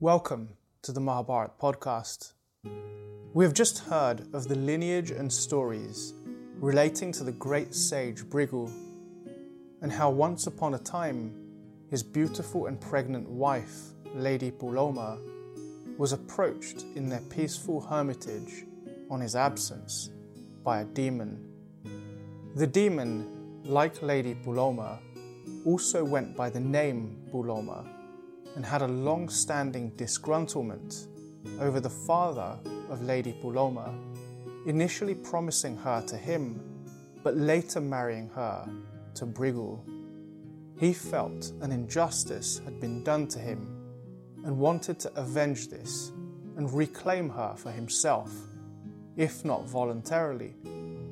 Welcome to the Mahabharat podcast. We have just heard of the lineage and stories relating to the great sage Brigu and how once upon a time his beautiful and pregnant wife, Lady Puloma, was approached in their peaceful hermitage on his absence by a demon. The demon, like Lady Puloma, also went by the name Puloma and had a long standing disgruntlement over the father of Lady Puloma, initially promising her to him, but later marrying her to Brigu. He felt an injustice had been done to him and wanted to avenge this and reclaim her for himself, if not voluntarily,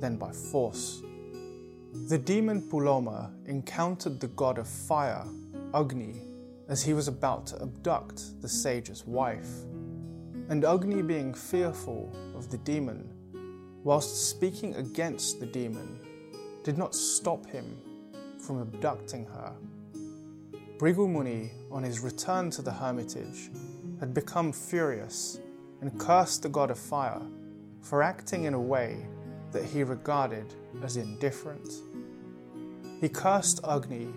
then by force. The demon Puloma encountered the god of fire, Agni, as he was about to abduct the sage's wife. And Agni, being fearful of the demon, whilst speaking against the demon, did not stop him from abducting her. Brigumuni, on his return to the hermitage, had become furious and cursed the god of fire for acting in a way that he regarded as indifferent. He cursed Agni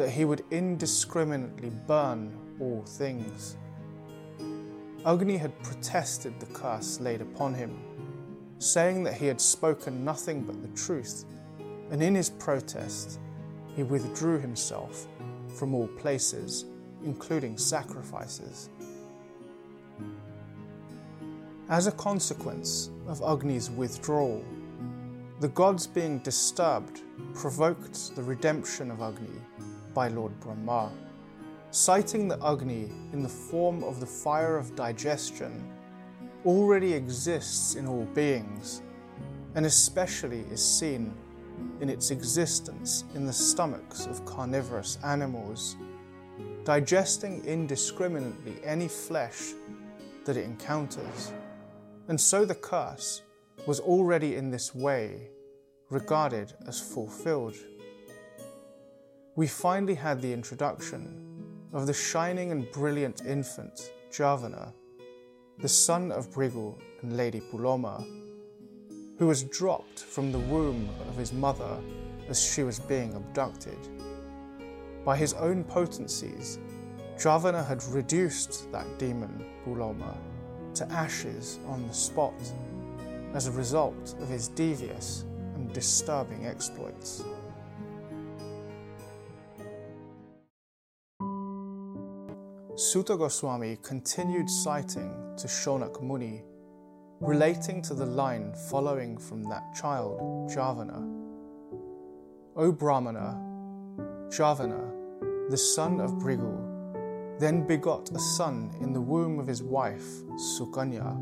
that he would indiscriminately burn all things. Agni had protested the curse laid upon him, saying that he had spoken nothing but the truth, and in his protest, he withdrew himself from all places, including sacrifices. As a consequence of Agni's withdrawal, the gods being disturbed provoked the redemption of Agni by Lord Brahma, citing the Agni in the form of the fire of digestion already exists in all beings, and especially is seen in its existence in the stomachs of carnivorous animals, digesting indiscriminately any flesh that it encounters. And so the curse was already in this way regarded as fulfilled we finally had the introduction of the shining and brilliant infant, Javana, the son of Brigu and Lady Puloma, who was dropped from the womb of his mother as she was being abducted. By his own potencies, Javana had reduced that demon, Puloma, to ashes on the spot as a result of his devious and disturbing exploits. Suta Goswami continued citing to Shonak Muni, relating to the line following from that child, Javana. O Brahmana, Javana, the son of Brigu, then begot a son in the womb of his wife, Sukanya,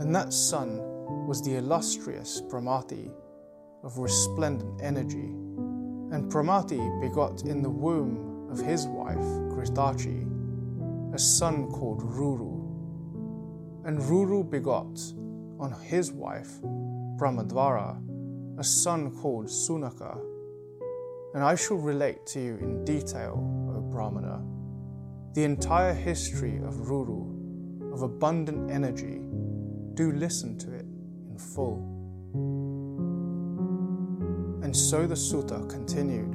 and that son was the illustrious Pramati of resplendent energy, and Pramati begot in the womb of his wife, Kritachi, a son called Ruru. And Ruru begot on his wife Pramadvara a son called Sunaka. And I shall relate to you in detail, O Brahmana, the entire history of Ruru, of abundant energy. Do listen to it in full. And so the Suta continued.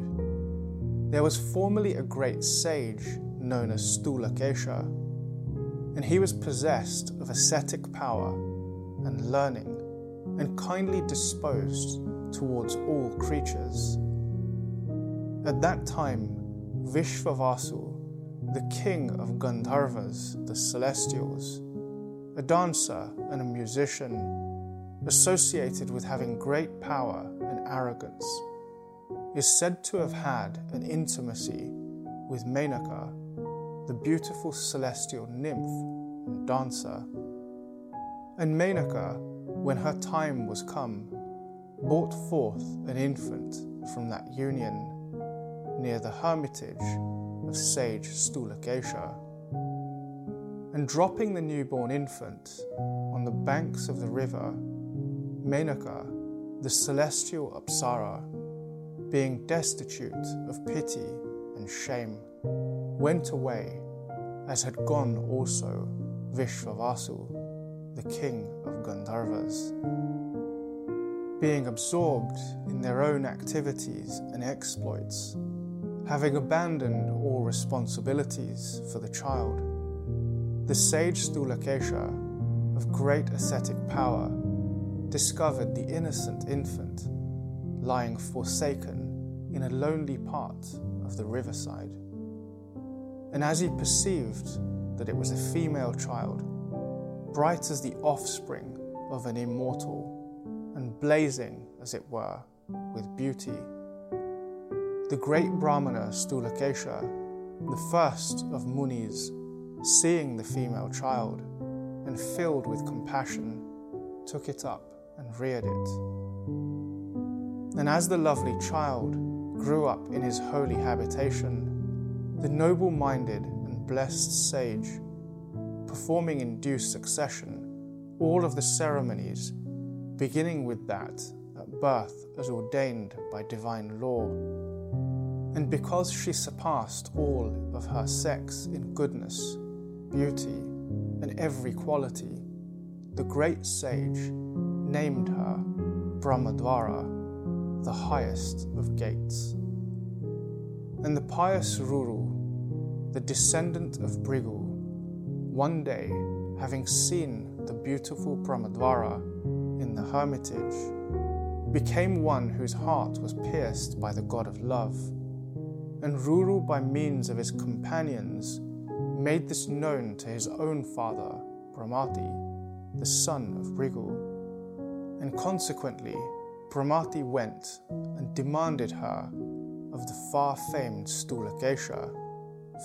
There was formerly a great sage known as Stula Kesha, and he was possessed of ascetic power and learning and kindly disposed towards all creatures. At that time, Vishvavasu, the king of Gandharvas, the celestials, a dancer and a musician, associated with having great power and arrogance, is said to have had an intimacy with Menaka the beautiful celestial nymph and dancer. And Menaka, when her time was come, brought forth an infant from that union near the hermitage of sage Stulakesha. And dropping the newborn infant on the banks of the river, Menaka, the celestial Apsara, being destitute of pity and shame, went away as had gone also Vishvavasu, the king of Gandharvas. Being absorbed in their own activities and exploits, having abandoned all responsibilities for the child, the sage Stulakesha, of great ascetic power, discovered the innocent infant lying forsaken in a lonely part of the riverside. And as he perceived that it was a female child, bright as the offspring of an immortal, and blazing, as it were, with beauty, the great Brahmana Stulakesha, the first of Munis, seeing the female child and filled with compassion, took it up and reared it. And as the lovely child grew up in his holy habitation, the noble minded and blessed sage, performing in due succession all of the ceremonies, beginning with that at birth as ordained by divine law. And because she surpassed all of her sex in goodness, beauty, and every quality, the great sage named her Pramadvara, the highest of gates. And the pious Ruru, the descendant of Brigu, one day, having seen the beautiful Pramadvara in the hermitage, became one whose heart was pierced by the God of love. And Ruru, by means of his companions, made this known to his own father, Pramati, the son of Brigu. And consequently, Pramati went and demanded her of the far famed Stulakesha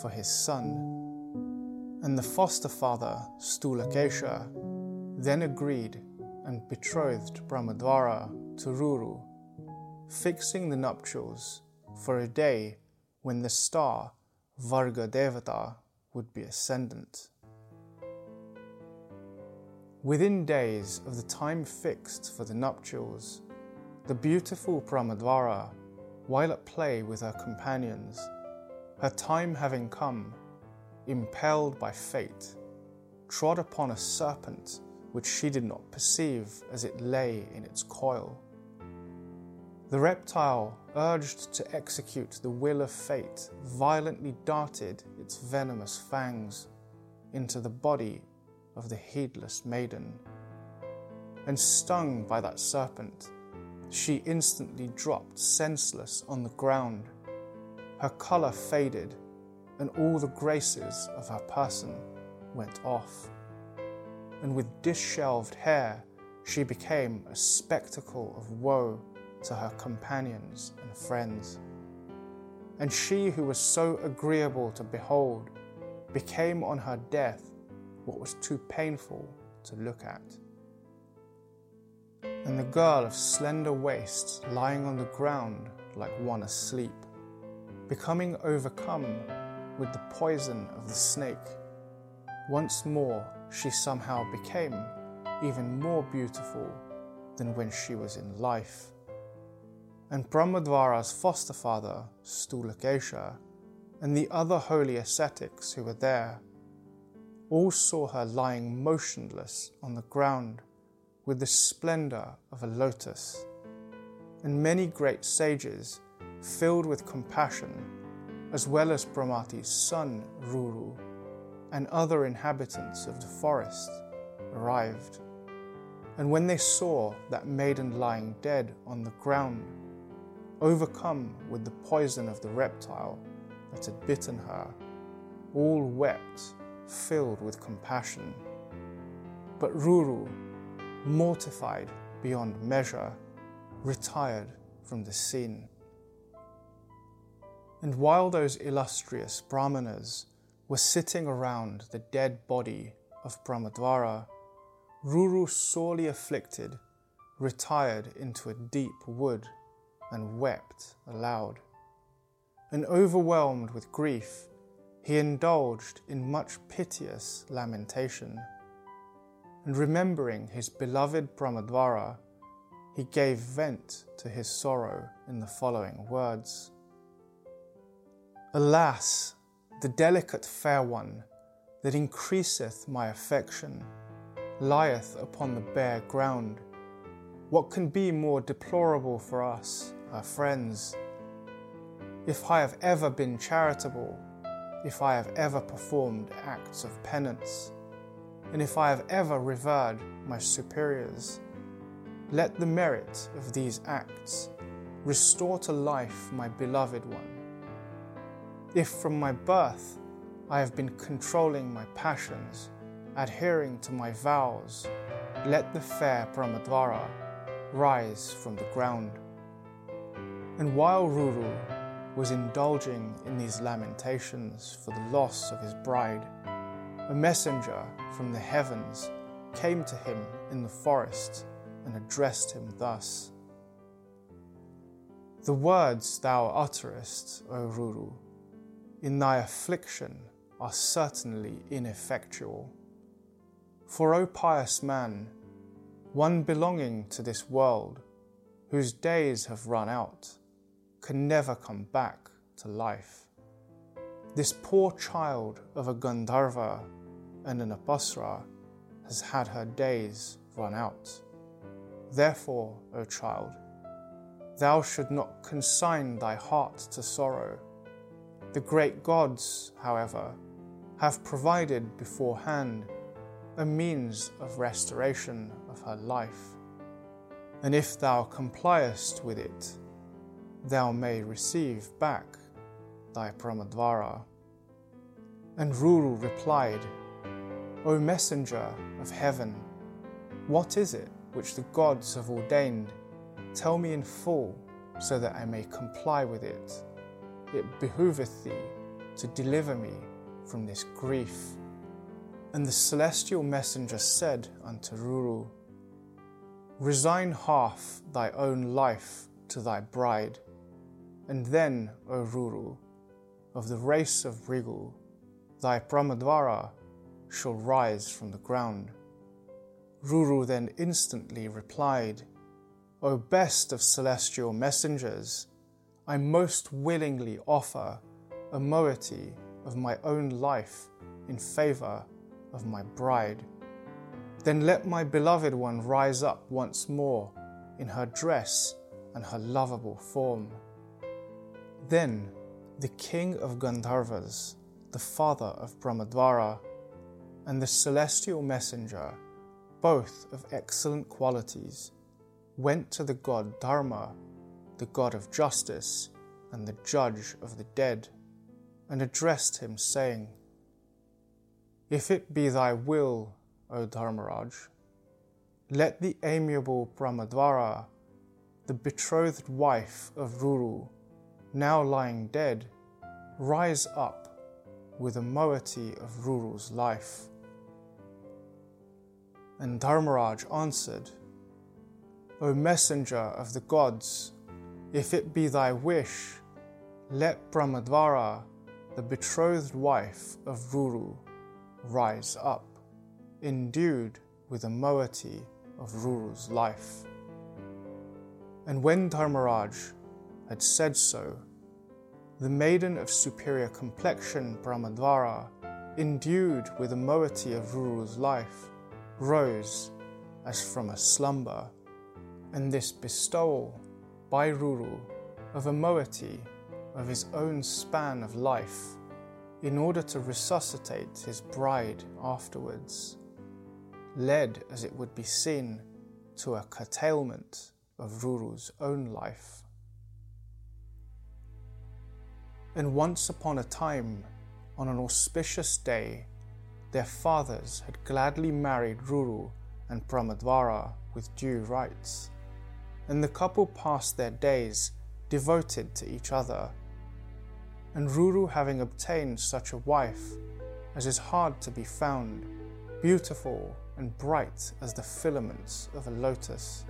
for his son. And the foster father, Stulakesha, then agreed and betrothed Pramadvara to Ruru, fixing the nuptials for a day when the star Varga Devata would be ascendant. Within days of the time fixed for the nuptials, the beautiful Pramadvara while at play with her companions, her time having come, impelled by fate, trod upon a serpent which she did not perceive as it lay in its coil. The reptile, urged to execute the will of fate, violently darted its venomous fangs into the body of the heedless maiden. And stung by that serpent, she instantly dropped senseless on the ground. Her colour faded, and all the graces of her person went off. And with dishevelled hair, she became a spectacle of woe to her companions and friends. And she who was so agreeable to behold became on her death what was too painful to look at and the girl of slender waist lying on the ground like one asleep, becoming overcome with the poison of the snake. Once more, she somehow became even more beautiful than when she was in life. And Pramadvara's foster father, Stulakesha, and the other holy ascetics who were there all saw her lying motionless on the ground with the splendor of a lotus, and many great sages, filled with compassion, as well as Pramati's son Ruru, and other inhabitants of the forest, arrived. And when they saw that maiden lying dead on the ground, overcome with the poison of the reptile that had bitten her, all wept, filled with compassion. But Ruru mortified beyond measure, retired from the scene. And while those illustrious Brahmanas were sitting around the dead body of Pramadvara, Ruru, sorely afflicted, retired into a deep wood and wept aloud. And overwhelmed with grief, he indulged in much piteous lamentation and remembering his beloved Pramadvara, he gave vent to his sorrow in the following words Alas, the delicate fair one, that increaseth my affection lieth upon the bare ground. What can be more deplorable for us, our friends? If I have ever been charitable, if I have ever performed acts of penance, and if I have ever revered my superiors, let the merit of these acts restore to life my beloved one. If from my birth I have been controlling my passions, adhering to my vows, let the fair Pramadvara rise from the ground. And while Ruru was indulging in these lamentations for the loss of his bride, a messenger from the heavens came to him in the forest and addressed him thus The words thou utterest, O Ruru, in thy affliction are certainly ineffectual. For, O pious man, one belonging to this world, whose days have run out, can never come back to life. This poor child of a Gandharva and an Apsara has had her days run out. Therefore, O child, thou should not consign thy heart to sorrow. The great gods, however, have provided beforehand a means of restoration of her life. And if thou compliest with it, thou may receive back thy Pramadvara. And Ruru replied, O messenger of heaven, what is it which the gods have ordained? Tell me in full, so that I may comply with it. It behoveth thee to deliver me from this grief. And the celestial messenger said unto Ruru, Resign half thy own life to thy bride, and then, O Ruru, of the race of Bhrigu, thy Pramadvara shall rise from the ground. Ruru then instantly replied, O best of celestial messengers, I most willingly offer a moiety of my own life in favour of my bride. Then let my beloved one rise up once more in her dress and her lovable form. Then the king of Gandharvas, the father of Pramadvara, and the celestial messenger, both of excellent qualities, went to the god Dharma, the god of justice and the judge of the dead and addressed him, saying, If it be thy will, O Dharmaraj, let the amiable Pramadvara, the betrothed wife of Ruru, now lying dead, rise up with a moiety of Ruru's life. And Dharmaraj answered, O messenger of the gods, if it be thy wish, let Pramadvara, the betrothed wife of Ruru, rise up, endued with a moiety of Ruru's life. And when Dharmaraj had said so, the maiden of superior complexion Pramadvara, endued with a moiety of Ruru's life, rose as from a slumber, and this bestowal by Ruru of a moiety of his own span of life in order to resuscitate his bride afterwards, led, as it would be seen, to a curtailment of Ruru's own life. And once upon a time, on an auspicious day, their fathers had gladly married Ruru and Pramadvara with due rites, and the couple passed their days devoted to each other and Ruru having obtained such a wife as is hard to be found, beautiful and bright as the filaments of a lotus,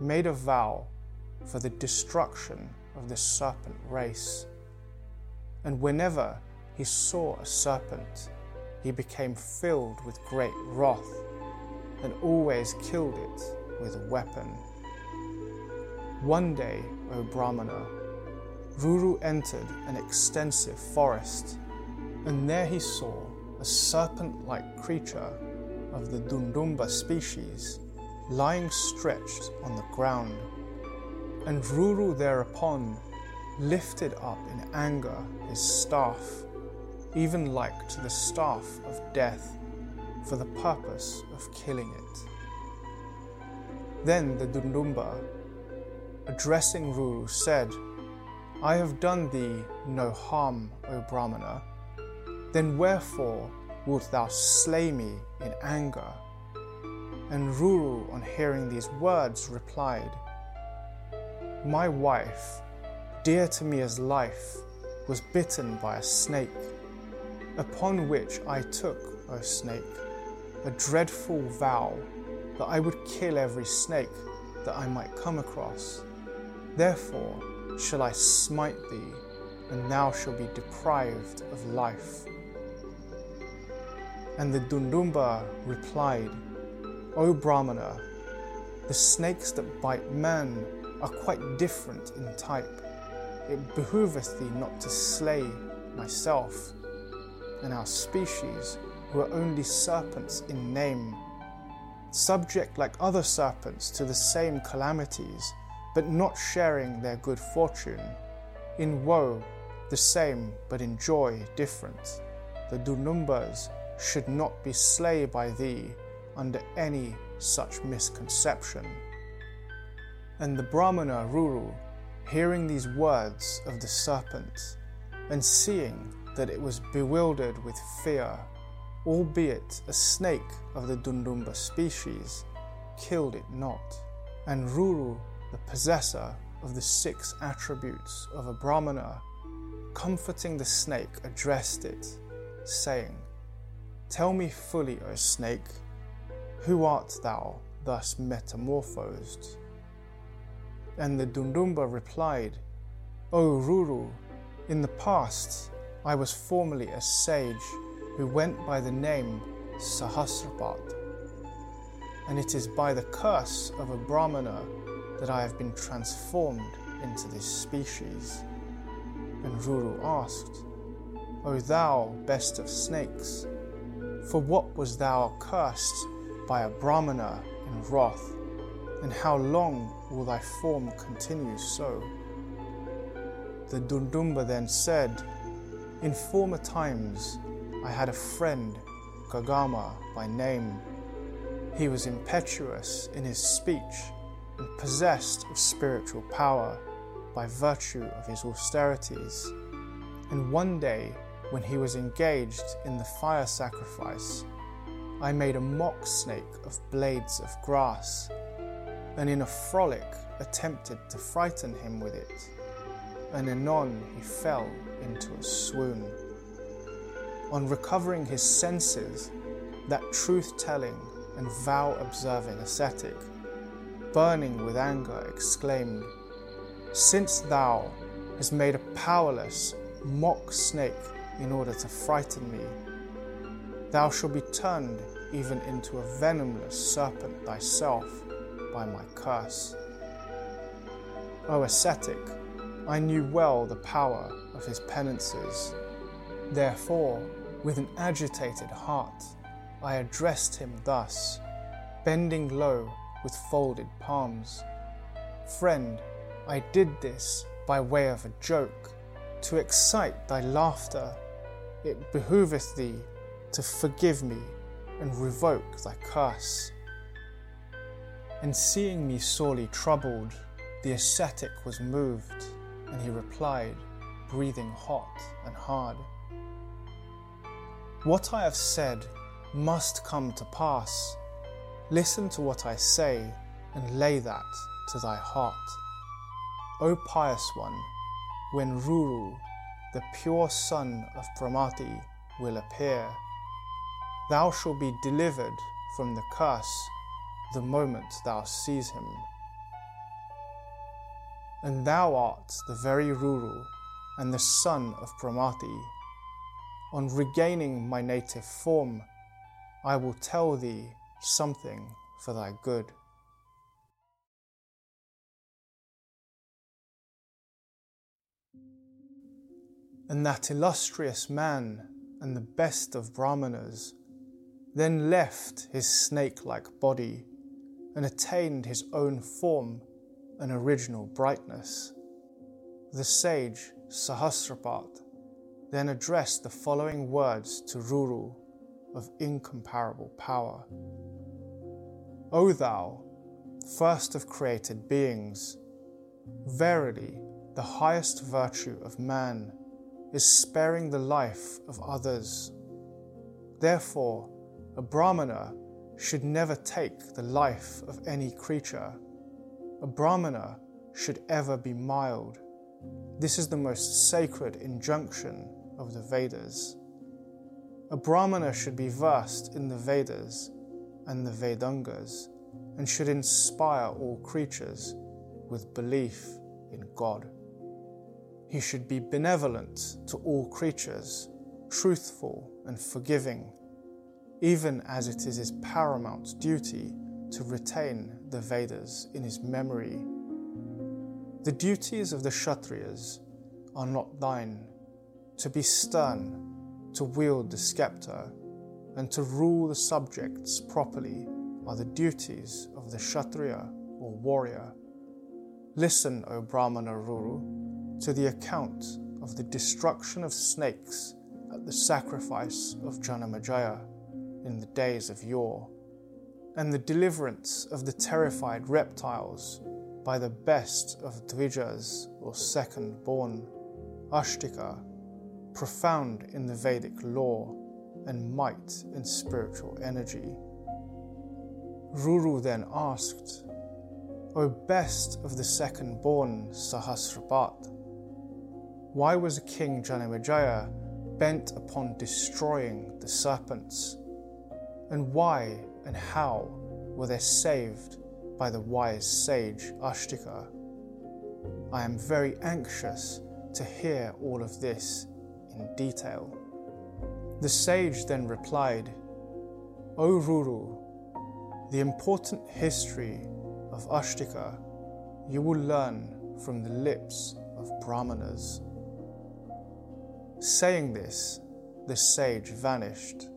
made a vow for the destruction of the serpent race. And whenever he saw a serpent, he became filled with great wrath and always killed it with a weapon. One day, O Brahmana, Ruru entered an extensive forest, and there he saw a serpent like creature of the Dundumba species lying stretched on the ground. And Ruru thereupon lifted up in anger his staff, even like to the staff of death, for the purpose of killing it. Then the Dundumba, addressing Ruru, said, I have done thee no harm, O Brahmana. Then wherefore wilt thou slay me in anger? And Ruru, on hearing these words, replied, My wife, dear to me as life, was bitten by a snake, upon which I took, O snake, a dreadful vow that I would kill every snake that I might come across. Therefore shall I smite thee, and thou shalt be deprived of life. And the Dundumba replied, O Brahmana, the snakes that bite men are quite different in type. It behoveth thee not to slay myself and our species, who are only serpents in name, subject like other serpents to the same calamities, but not sharing their good fortune. In woe, the same, but in joy, different. The Dundumbas should not be slain by thee under any such misconception. And the Brahmana Ruru, hearing these words of the serpent, and seeing that it was bewildered with fear, albeit a snake of the Dundumba species, killed it not. And Ruru, the possessor of the six attributes of a Brahmana, comforting the snake, addressed it, saying, Tell me fully, O snake, who art thou thus metamorphosed? And the Dundumba replied, O Ruru, in the past I was formerly a sage who went by the name Sahasrapat, and it is by the curse of a Brahmana that I have been transformed into this species. And Ruru asked, O thou best of snakes, for what was thou cursed by a Brahmana in wrath, and how long will thy form continue so? The Dundumba then said, In former times I had a friend, Kagama by name. He was impetuous in his speech and possessed of spiritual power by virtue of his austerities. And one day, when he was engaged in the fire sacrifice, I made a mock snake of blades of grass, and in a frolic attempted to frighten him with it. And anon he fell into a swoon. On recovering his senses, that truth telling and vow observing ascetic, burning with anger, exclaimed, Since thou hast made a powerless mock snake in order to frighten me. Thou shalt be turned even into a venomless serpent thyself by my curse. O ascetic, I knew well the power of his penances. Therefore, with an agitated heart, I addressed him thus, bending low with folded palms. Friend, I did this by way of a joke, to excite thy laughter it behoveth thee to forgive me and revoke thy curse. And seeing me sorely troubled, the ascetic was moved, and he replied, breathing hot and hard What I have said must come to pass. Listen to what I say, and lay that to thy heart. O pious one, when Ruru the pure son of Pramati will appear. Thou shalt be delivered from the curse the moment thou sees him. And thou art the very Ruru and the son of Pramati. On regaining my native form, I will tell thee something for thy good. and that illustrious man and the best of Brahmanas, then left his snake like body and attained his own form and original brightness. The sage Sahasrapat then addressed the following words to Ruru of incomparable power O thou, first of created beings, verily the highest virtue of man is sparing the life of others. Therefore, a Brahmana should never take the life of any creature. A Brahmana should ever be mild. This is the most sacred injunction of the Vedas. A Brahmana should be versed in the Vedas and the Vedangas and should inspire all creatures with belief in God. He should be benevolent to all creatures, truthful and forgiving, even as it is his paramount duty to retain the Vedas in his memory. The duties of the Kshatriyas are not thine to be stern, to wield the sceptre, and to rule the subjects properly are the duties of the Kshatriya or warrior. Listen, O Brahmana Ruru, to the account of the destruction of snakes at the sacrifice of Janamejaya in the days of yore, and the deliverance of the terrified reptiles by the best of Dvijas or second born, Ashtika, profound in the Vedic lore and might in spiritual energy. Ruru then asked, O best of the second born Sahasrapat, why was King Janamejaya bent upon destroying the serpents? And why and how were they saved by the wise sage Ashtika? I am very anxious to hear all of this in detail. The sage then replied, O Ruru, the important history of Ashtika you will learn from the lips of Brahmanas. Saying this, the sage vanished.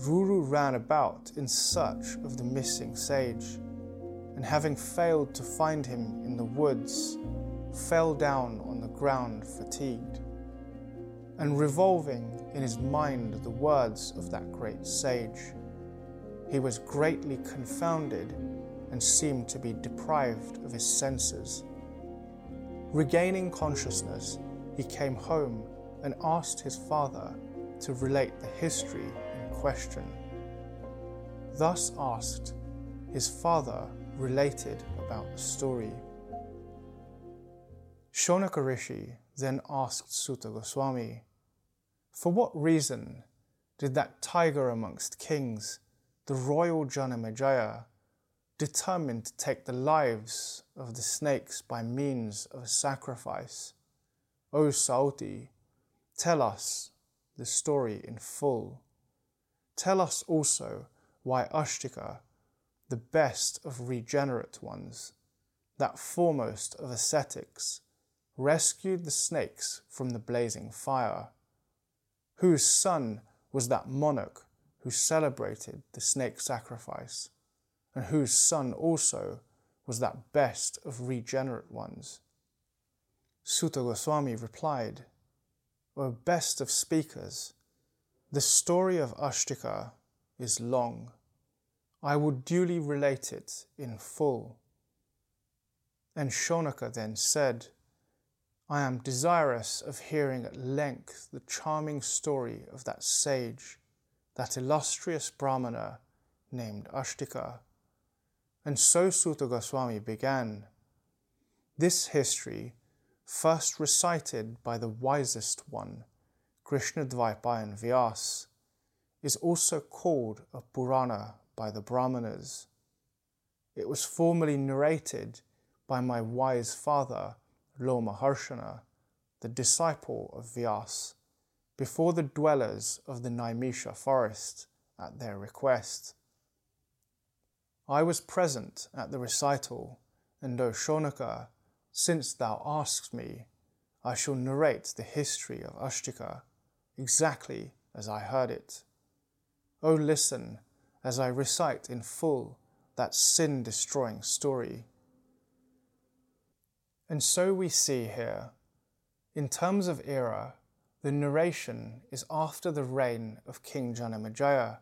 Ruru ran about in search of the missing sage, and having failed to find him in the woods, fell down on the ground fatigued. And revolving in his mind the words of that great sage, he was greatly confounded and seemed to be deprived of his senses. Regaining consciousness, he came home and asked his father to relate the history question. Thus asked, his father related about the story. Shonaka Rishi then asked Suta Goswami, For what reason did that tiger amongst kings, the royal Janamejaya, determined to take the lives of the snakes by means of a sacrifice. O Sauti, tell us the story in full. Tell us also why Ashtika, the best of regenerate ones, that foremost of ascetics, rescued the snakes from the blazing fire. Whose son was that monarch who celebrated the snake sacrifice? and whose son also was that best of regenerate ones. Suta Goswami replied, O best of speakers, the story of Ashtika is long. I will duly relate it in full. And Shonaka then said, I am desirous of hearing at length the charming story of that sage, that illustrious Brahmana named Ashtika and so Suta Goswami began. This history, first recited by the wisest one, Krishna Dvaipayan Vyas, is also called a Purana by the Brahmanas. It was formerly narrated by my wise father, Lomaharshana, the disciple of Vyas, before the dwellers of the Naimisha forest at their request. I was present at the recital, and O Shonaka, since thou askest me, I shall narrate the history of Ashtika, exactly as I heard it. Oh, listen as I recite in full that sin destroying story. And so we see here, in terms of era, the narration is after the reign of King Janamejaya,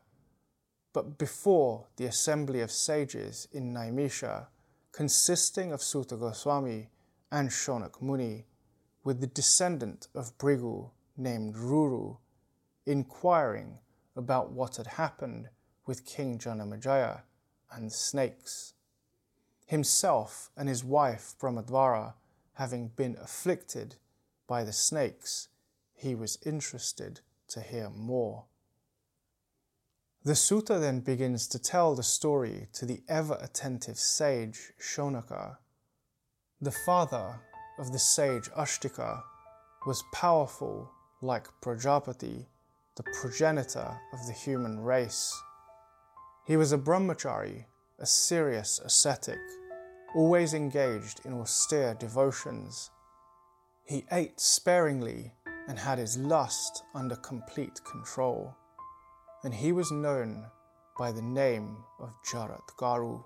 but before the assembly of sages in Naimisha, consisting of Suta Goswami and Shonak Muni, with the descendant of Brigu named Ruru, inquiring about what had happened with King Janamejaya and the snakes. Himself and his wife Pramadvara having been afflicted by the snakes, he was interested to hear more. The Suta then begins to tell the story to the ever attentive sage Shonaka. The father of the sage Ashtika was powerful like Prajapati, the progenitor of the human race. He was a brahmachari, a serious ascetic, always engaged in austere devotions. He ate sparingly and had his lust under complete control, and he was known by the name of Jarat Garu.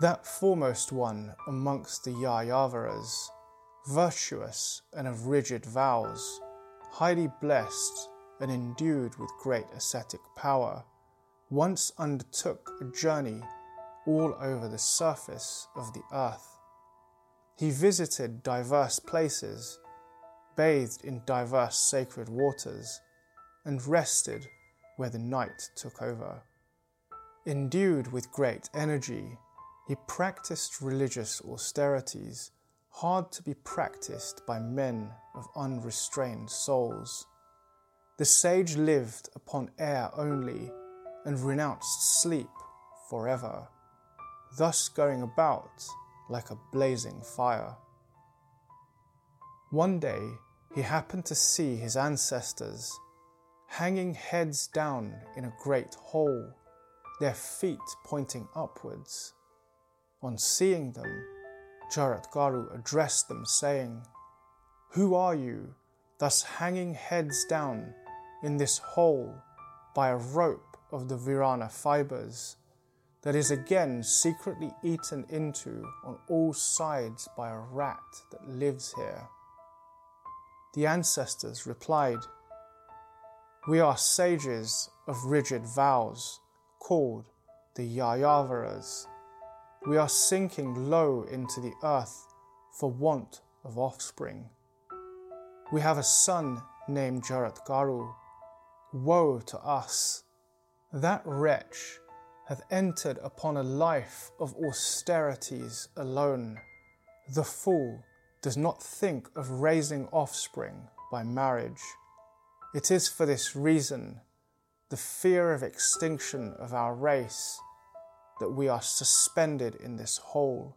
That foremost one amongst the Yayavaras, virtuous and of rigid vows, highly blessed and endued with great ascetic power once undertook a journey all over the surface of the earth. He visited diverse places, bathed in diverse sacred waters, and rested where the night took over. Endued with great energy, he practiced religious austerities hard to be practiced by men of unrestrained souls. The sage lived upon air only and renounced sleep forever, thus going about like a blazing fire. One day he happened to see his ancestors hanging heads down in a great hole, their feet pointing upwards. On seeing them, Jarat Garu addressed them, saying, Who are you, thus hanging heads down in this hole by a rope of the Virana fibers that is again secretly eaten into on all sides by a rat that lives here. The ancestors replied, We are sages of rigid vows, called the Yayavaras. We are sinking low into the earth for want of offspring. We have a son named Jarat Garu. Woe to us! That wretch hath entered upon a life of austerities alone. The fool does not think of raising offspring by marriage. It is for this reason, the fear of extinction of our race, that we are suspended in this hole.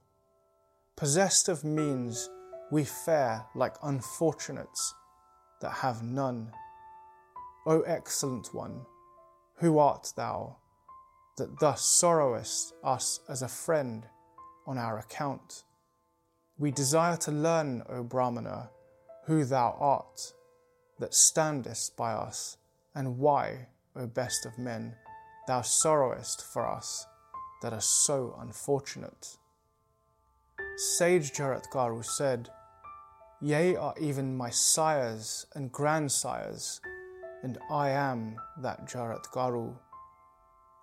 Possessed of means, we fare like unfortunates that have none. O excellent one, who art thou, that thus sorrowest us as a friend on our account? We desire to learn, O Brahmana, who thou art, that standest by us, and why, O best of men, thou sorrowest for us that are so unfortunate. Sage Jaratgaru said, Yea, are even my sires and grandsires and I am that Jarat Garu.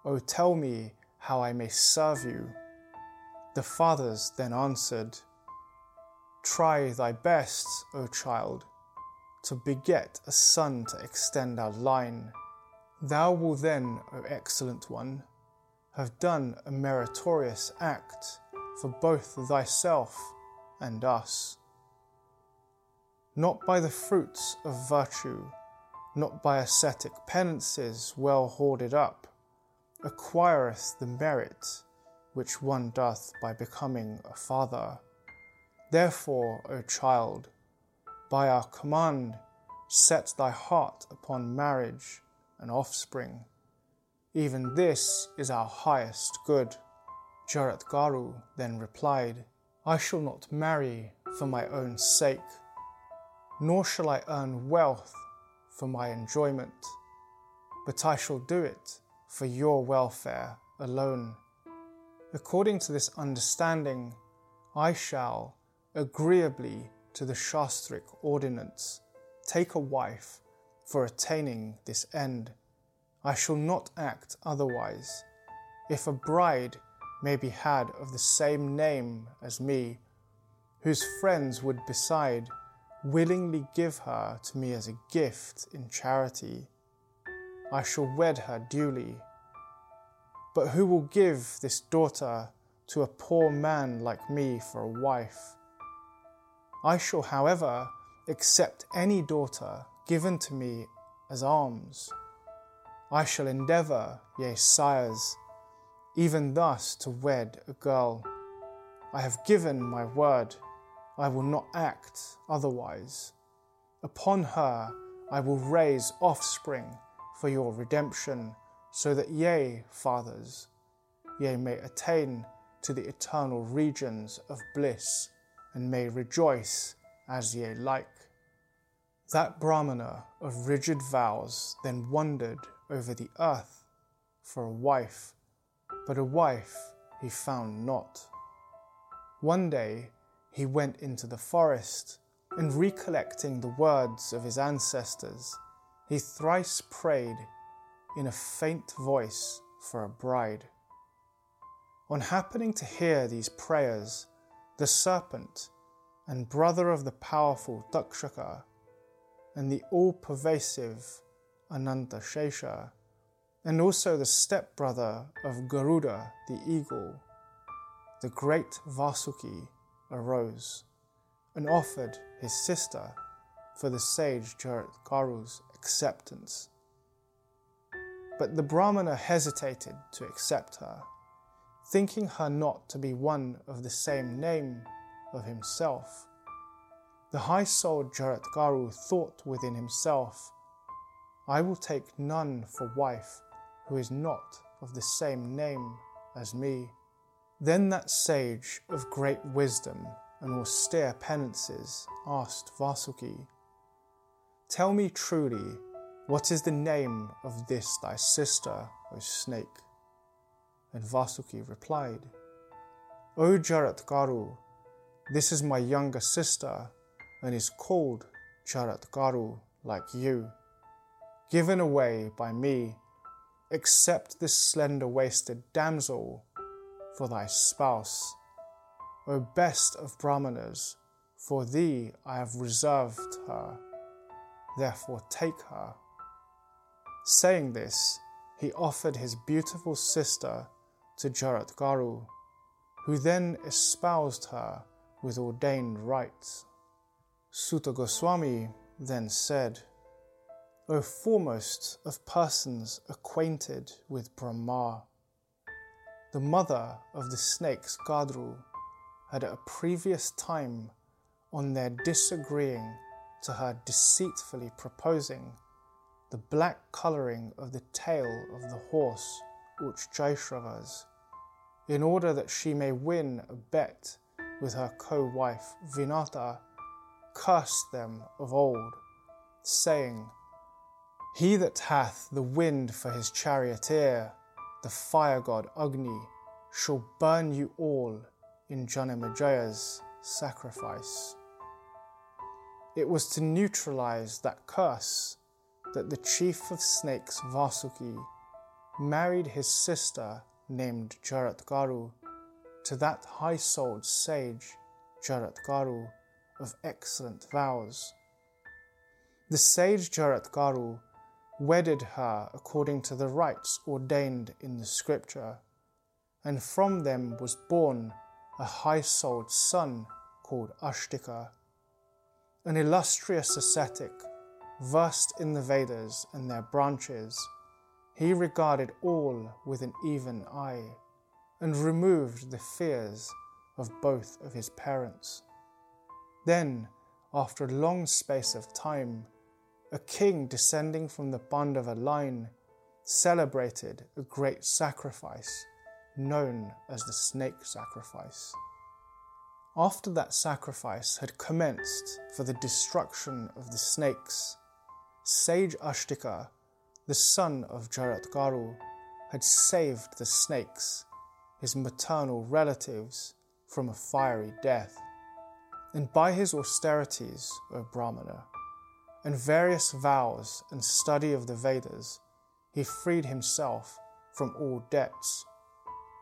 O tell me how I may serve you. The fathers then answered, Try thy best, O child, to beget a son to extend our line. Thou will then, O excellent one, have done a meritorious act for both thyself and us. Not by the fruits of virtue not by ascetic penances well hoarded up, acquireth the merit which one doth by becoming a father. Therefore, O child, by our command, set thy heart upon marriage and offspring. Even this is our highest good. Jarat Garu then replied, I shall not marry for my own sake, nor shall I earn wealth for my enjoyment, but I shall do it for your welfare alone. According to this understanding, I shall, agreeably to the Shastric ordinance, take a wife for attaining this end. I shall not act otherwise. If a bride may be had of the same name as me, whose friends would beside willingly give her to me as a gift in charity, I shall wed her duly. But who will give this daughter to a poor man like me for a wife? I shall, however, accept any daughter given to me as alms. I shall endeavour, yea, sires, even thus to wed a girl. I have given my word, I will not act otherwise. Upon her I will raise offspring for your redemption, so that ye, fathers, ye may attain to the eternal regions of bliss and may rejoice as ye like. That Brahmana of rigid vows then wandered over the earth for a wife, but a wife he found not. One day he went into the forest, and recollecting the words of his ancestors, he thrice prayed in a faint voice for a bride. On happening to hear these prayers, the serpent and brother of the powerful Takshaka and the all pervasive Ananta Shesha, and also the stepbrother of Garuda the eagle, the great Vasuki arose and offered his sister for the sage Jaratkaru's acceptance. But the Brahmana hesitated to accept her, thinking her not to be one of the same name of himself. The high souled Jaratkaru thought within himself, I will take none for wife who is not of the same name as me. Then that sage of great wisdom and austere penances asked Vasuki, Tell me truly, what is the name of this thy sister, O snake? And Vasuki replied, O Jaratkaru, this is my younger sister and is called Jaratkaru like you. Given away by me, accept this slender waisted damsel for thy spouse. O best of Brahmanas, for thee I have reserved her, therefore take her. Saying this, he offered his beautiful sister to Jaratkaru, who then espoused her with ordained rites. Suta Goswami then said, O foremost of persons acquainted with Brahma, the mother of the snakes Kadru had at a previous time, on their disagreeing to her deceitfully proposing the black colouring of the tail of the horse Uchchaishravas, in order that she may win a bet with her co wife Vinata, cursed them of old, saying, He that hath the wind for his charioteer, the fire god Agni, shall burn you all in Janamejaya's sacrifice. It was to neutralize that curse that the chief of snakes Vasuki married his sister named Jaratkaru to that high souled sage, Jaratkaru, of excellent vows. The sage Jaratkaru wedded her according to the rites ordained in the scripture, and from them was born a high souled son called Astika. An illustrious ascetic, versed in the Vedas and their branches, he regarded all with an even eye and removed the fears of both of his parents. Then, after a long space of time, a king descending from the Pandava line celebrated a great sacrifice known as the snake sacrifice. After that sacrifice had commenced for the destruction of the snakes, sage Astika, the son of Jaratkaru, had saved the snakes, his maternal relatives, from a fiery death. And by his austerities, O Brahmana, and various vows and study of the Vedas, he freed himself from all debts.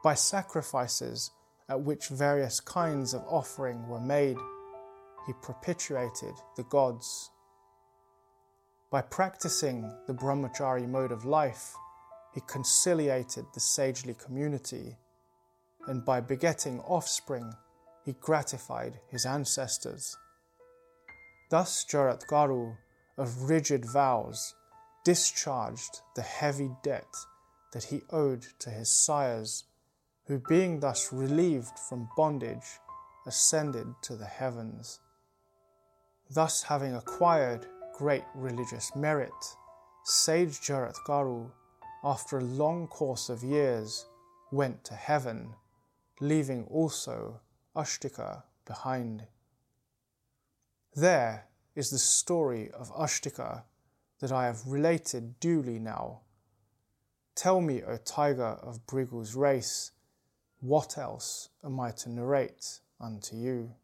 By sacrifices at which various kinds of offering were made, he propitiated the gods by practicing the brahmachari mode of life, he conciliated the sagely community, and by begetting offspring, he gratified his ancestors. Thus Jaratkaru, of rigid vows, discharged the heavy debt that he owed to his sires, who, being thus relieved from bondage, ascended to the heavens. Thus, having acquired great religious merit, sage Jaratkaru, after a long course of years, went to heaven, leaving also Astika behind. There is the story of Astika that I have related duly now. Tell me, O tiger of Bhrigu's race, what else am I to narrate unto you?